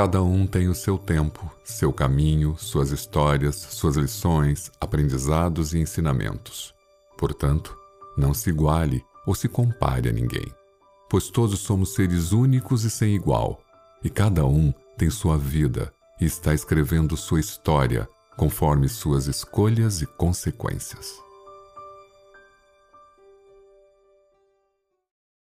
Cada um tem o seu tempo, seu caminho, suas histórias, suas lições, aprendizados e ensinamentos. Portanto, não se iguale ou se compare a ninguém, pois todos somos seres únicos e sem igual, e cada um tem sua vida e está escrevendo sua história conforme suas escolhas e consequências.